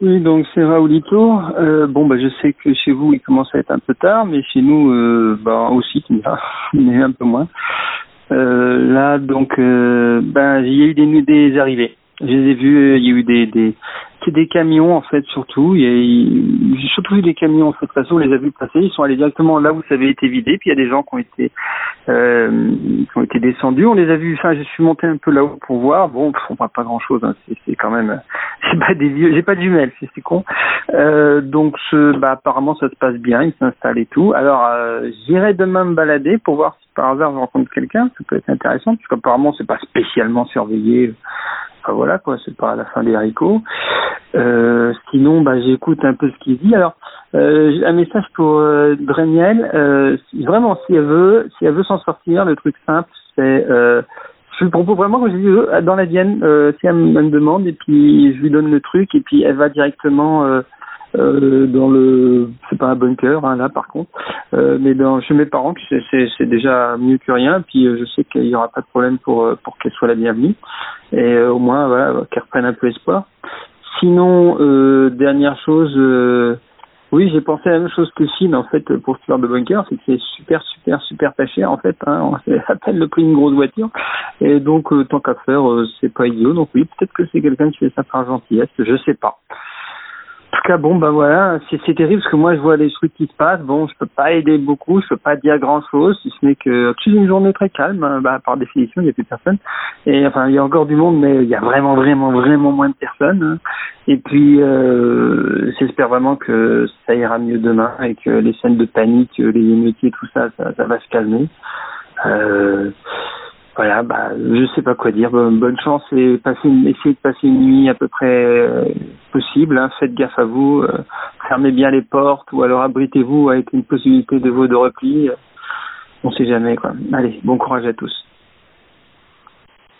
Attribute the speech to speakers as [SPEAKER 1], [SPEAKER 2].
[SPEAKER 1] Oui, donc c'est Raoulito. Euh, bon, bah, je sais que chez vous, il commence à être un peu tard, mais chez nous, euh, bah, aussi, mais un peu moins. Euh, là, donc, euh, ben, il y a eu des, des arrivées. Je les ai vus, il y a eu des, des, des camions en fait surtout. J'ai surtout vu des camions en fait passer. On les a vus passer. Ils sont allés directement là où ça avait été vidé. Puis il y a des gens qui ont été euh, qui ont été descendus. On les a vus. Enfin, je suis monté un peu là-haut pour voir. Bon, on voit pas grand-chose. Hein. C'est quand même. J'ai pas des vieux. J'ai pas de jumelles. C'est con. Euh, donc, ce, bah, apparemment, ça se passe bien. Ils s'installent et tout. Alors, euh, j'irai demain me balader pour voir si par hasard je rencontre quelqu'un. Ça peut être intéressant parce qu'apparemment, c'est pas spécialement surveillé. Enfin, voilà quoi. C'est pas à la fin des haricots. Euh, sinon, bah, j'écoute un peu ce qu'il dit. Alors, euh, un message pour euh, Euh, vraiment, si elle veut, si elle veut s'en sortir, le truc simple, c'est euh, je propose vraiment, comme je dis, euh, dans la Vienne, euh, si elle me demande, et puis je lui donne le truc, et puis elle va directement euh, euh, dans le, c'est pas un bunker hein, là par contre, euh, mais dans chez mes parents, c'est déjà mieux que rien. Puis je sais qu'il y aura pas de problème pour pour qu'elle soit la bienvenue, et au moins voilà, qu'elle reprenne un peu espoir. Sinon, euh, dernière chose, euh, oui, j'ai pensé à la même chose que Finn en fait pour ce genre de bunker, c'est que c'est super, super, super pas cher en fait. Hein, c'est à peine le prix d'une grosse voiture, et donc euh, tant qu'à faire, c'est pas idiot. Donc oui, peut-être que c'est quelqu'un qui fait ça par gentillesse, je sais pas. Tout cas, bon, ben voilà, c'est terrible parce que moi, je vois les trucs qui se passent. Bon, je peux pas aider beaucoup, je peux pas dire grand chose, si ce n'est que c'est une journée très calme. Hein, bah, par définition, il n'y a plus personne. Et enfin, il y a encore du monde, mais il y a vraiment, vraiment, vraiment moins de personnes. Hein. Et puis, euh, j'espère vraiment que ça ira mieux demain et que les scènes de panique, les émeutiers, tout ça, ça, ça va se calmer. Euh, voilà, bah, je sais pas quoi dire. Bonne chance et passez essayez de passer une nuit à peu près euh, possible. Hein. Faites gaffe à vous, euh, fermez bien les portes ou alors abritez-vous avec une possibilité de veau de repli. On sait jamais quoi. Allez, bon courage à tous.